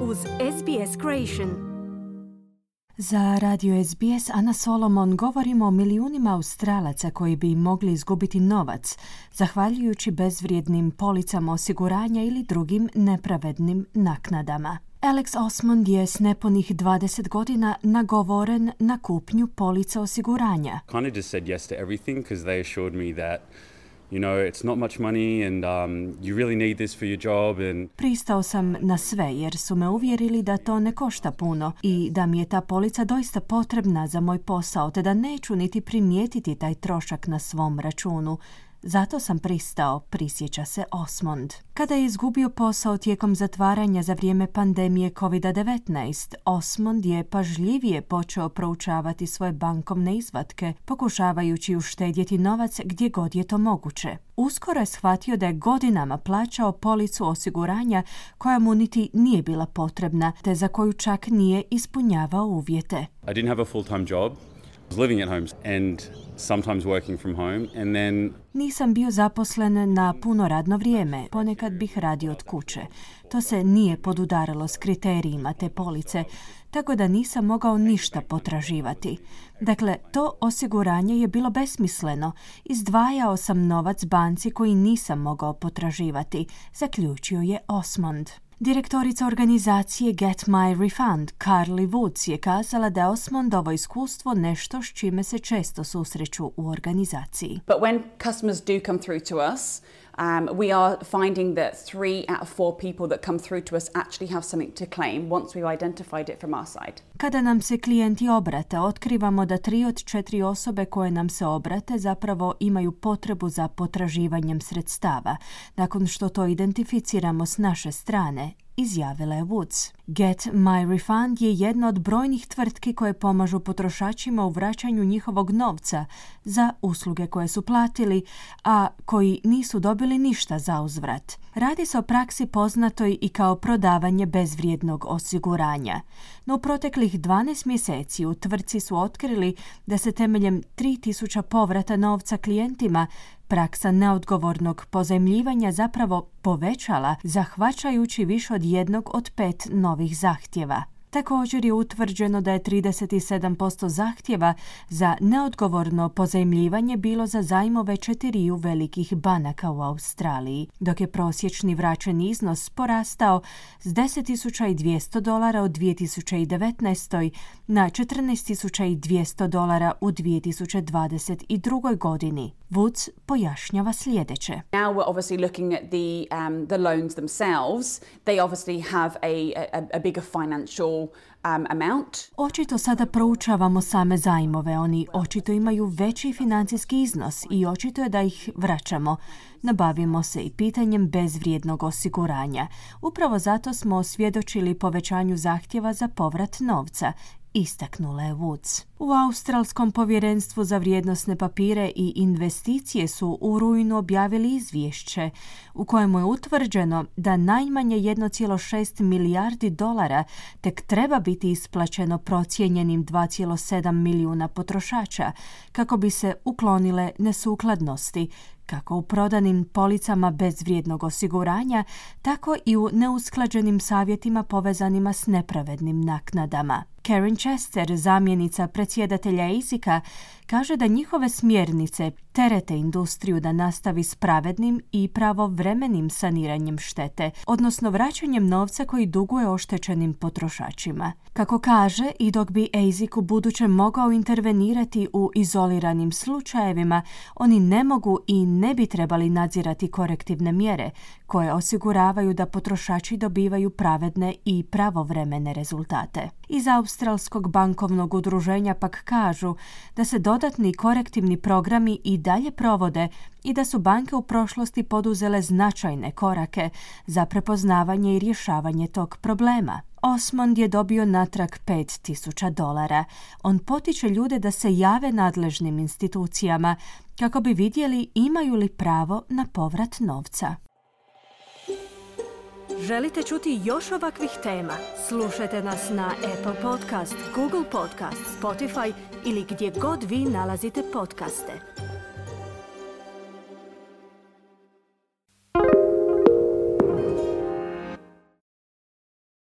uz SBS Creation. Za radio SBS Ana Solomon govorimo o milijunima Australaca koji bi mogli izgubiti novac, zahvaljujući bezvrijednim policama osiguranja ili drugim nepravednim naknadama. Alex Osmond je s nepunih 20 godina nagovoren na kupnju polica osiguranja. kind of just said yes to everything because they assured me that you know it's not much money and um, you really need this for your job and Pristao sam na sve jer su me uvjerili da to ne košta puno i da mi je ta polica doista potrebna za moj posao te da neću niti primijetiti taj trošak na svom računu. Zato sam pristao, prisjeća se Osmond. Kada je izgubio posao tijekom zatvaranja za vrijeme pandemije COVID-19, Osmond je pažljivije počeo proučavati svoje bankovne izvatke, pokušavajući uštedjeti novac gdje god je to moguće. Uskoro je shvatio da je godinama plaćao policu osiguranja koja mu niti nije bila potrebna, te za koju čak nije ispunjavao uvjete. I didn't have a full-time job. Nisam bio zaposlen na puno radno vrijeme, ponekad bih radio od kuće. To se nije podudaralo s kriterijima te police, tako da nisam mogao ništa potraživati. Dakle, to osiguranje je bilo besmisleno. Izdvajao sam novac banci koji nisam mogao potraživati, zaključio je Osmond. Direktorica organizacije Get My Refund, Carly Woods, je kazala da je Osmondovo iskustvo nešto s čime se često susreću u organizaciji. But when customers do come through to us, um, we are finding that three out of four people that come through to us actually have something to claim once we've identified it from our side. Kada nam se klijenti obrate, otkrivamo da tri od četiri osobe koje nam se obrate zapravo imaju potrebu za potraživanjem sredstava, nakon što to identificiramo s naše strane, izjavila je Woods. Get My Refund je jedna od brojnih tvrtki koje pomažu potrošačima u vraćanju njihovog novca za usluge koje su platili, a koji nisu dobili ništa za uzvrat. Radi se o praksi poznatoj i kao prodavanje bezvrijednog osiguranja. No u proteklih 12 mjeseci u tvrtci su otkrili da se temeljem 3000 povrata novca klijentima praksa neodgovornog pozajmljivanja zapravo povećala zahvaćajući više od jednog od pet novih zahtjeva. Također je utvrđeno da je 37% zahtjeva za neodgovorno pozajmljivanje bilo za zajmove četiriju velikih banaka u Australiji, dok je prosječni vraćeni iznos porastao s 10.200 dolara u 2019. na 14.200 dolara u 2022. godini. Woods pojašnjava sljedeće. Now we're obviously looking at the um, the loans themselves. They obviously have a, a, a bigger financial um, amount. Očito sada proučavamo same zajmove, oni očito imaju veći financijski iznos i očito je da ih vraćamo. Nabavimo se i pitanjem bezvrijednog osiguranja. Upravo zato smo osvjedočili povećanju zahtjeva za povrat novca, istaknula je Woods. U Australskom povjerenstvu za vrijednosne papire i investicije su u rujnu objavili izvješće u kojemu je utvrđeno da najmanje 1,6 milijardi dolara tek treba biti isplaćeno procijenjenim 2,7 milijuna potrošača kako bi se uklonile nesukladnosti kako u prodanim policama bezvrijednog osiguranja, tako i u neusklađenim savjetima povezanima s nepravednim naknadama. Karen Chester, zamjenica predsjedatelja ASIC-a, kaže da njihove smjernice terete industriju da nastavi s pravednim i pravovremenim saniranjem štete, odnosno vraćanjem novca koji duguje oštećenim potrošačima. Kako kaže, i dok bi ASIC u budućem mogao intervenirati u izoliranim slučajevima, oni ne mogu i ne bi trebali nadzirati korektivne mjere koje osiguravaju da potrošači dobivaju pravedne i pravovremene rezultate. Iz Australskog bankovnog udruženja pak kažu da se dodatni korektivni programi i dalje provode i da su banke u prošlosti poduzele značajne korake za prepoznavanje i rješavanje tog problema. Osmond je dobio natrag 5000 dolara. On potiče ljude da se jave nadležnim institucijama kako bi vidjeli imaju li pravo na povrat novca. Želite čuti još ovakvih tema? Slušajte nas na Apple Podcast, Google Podcast, Spotify ili gdje god vi nalazite podcaste.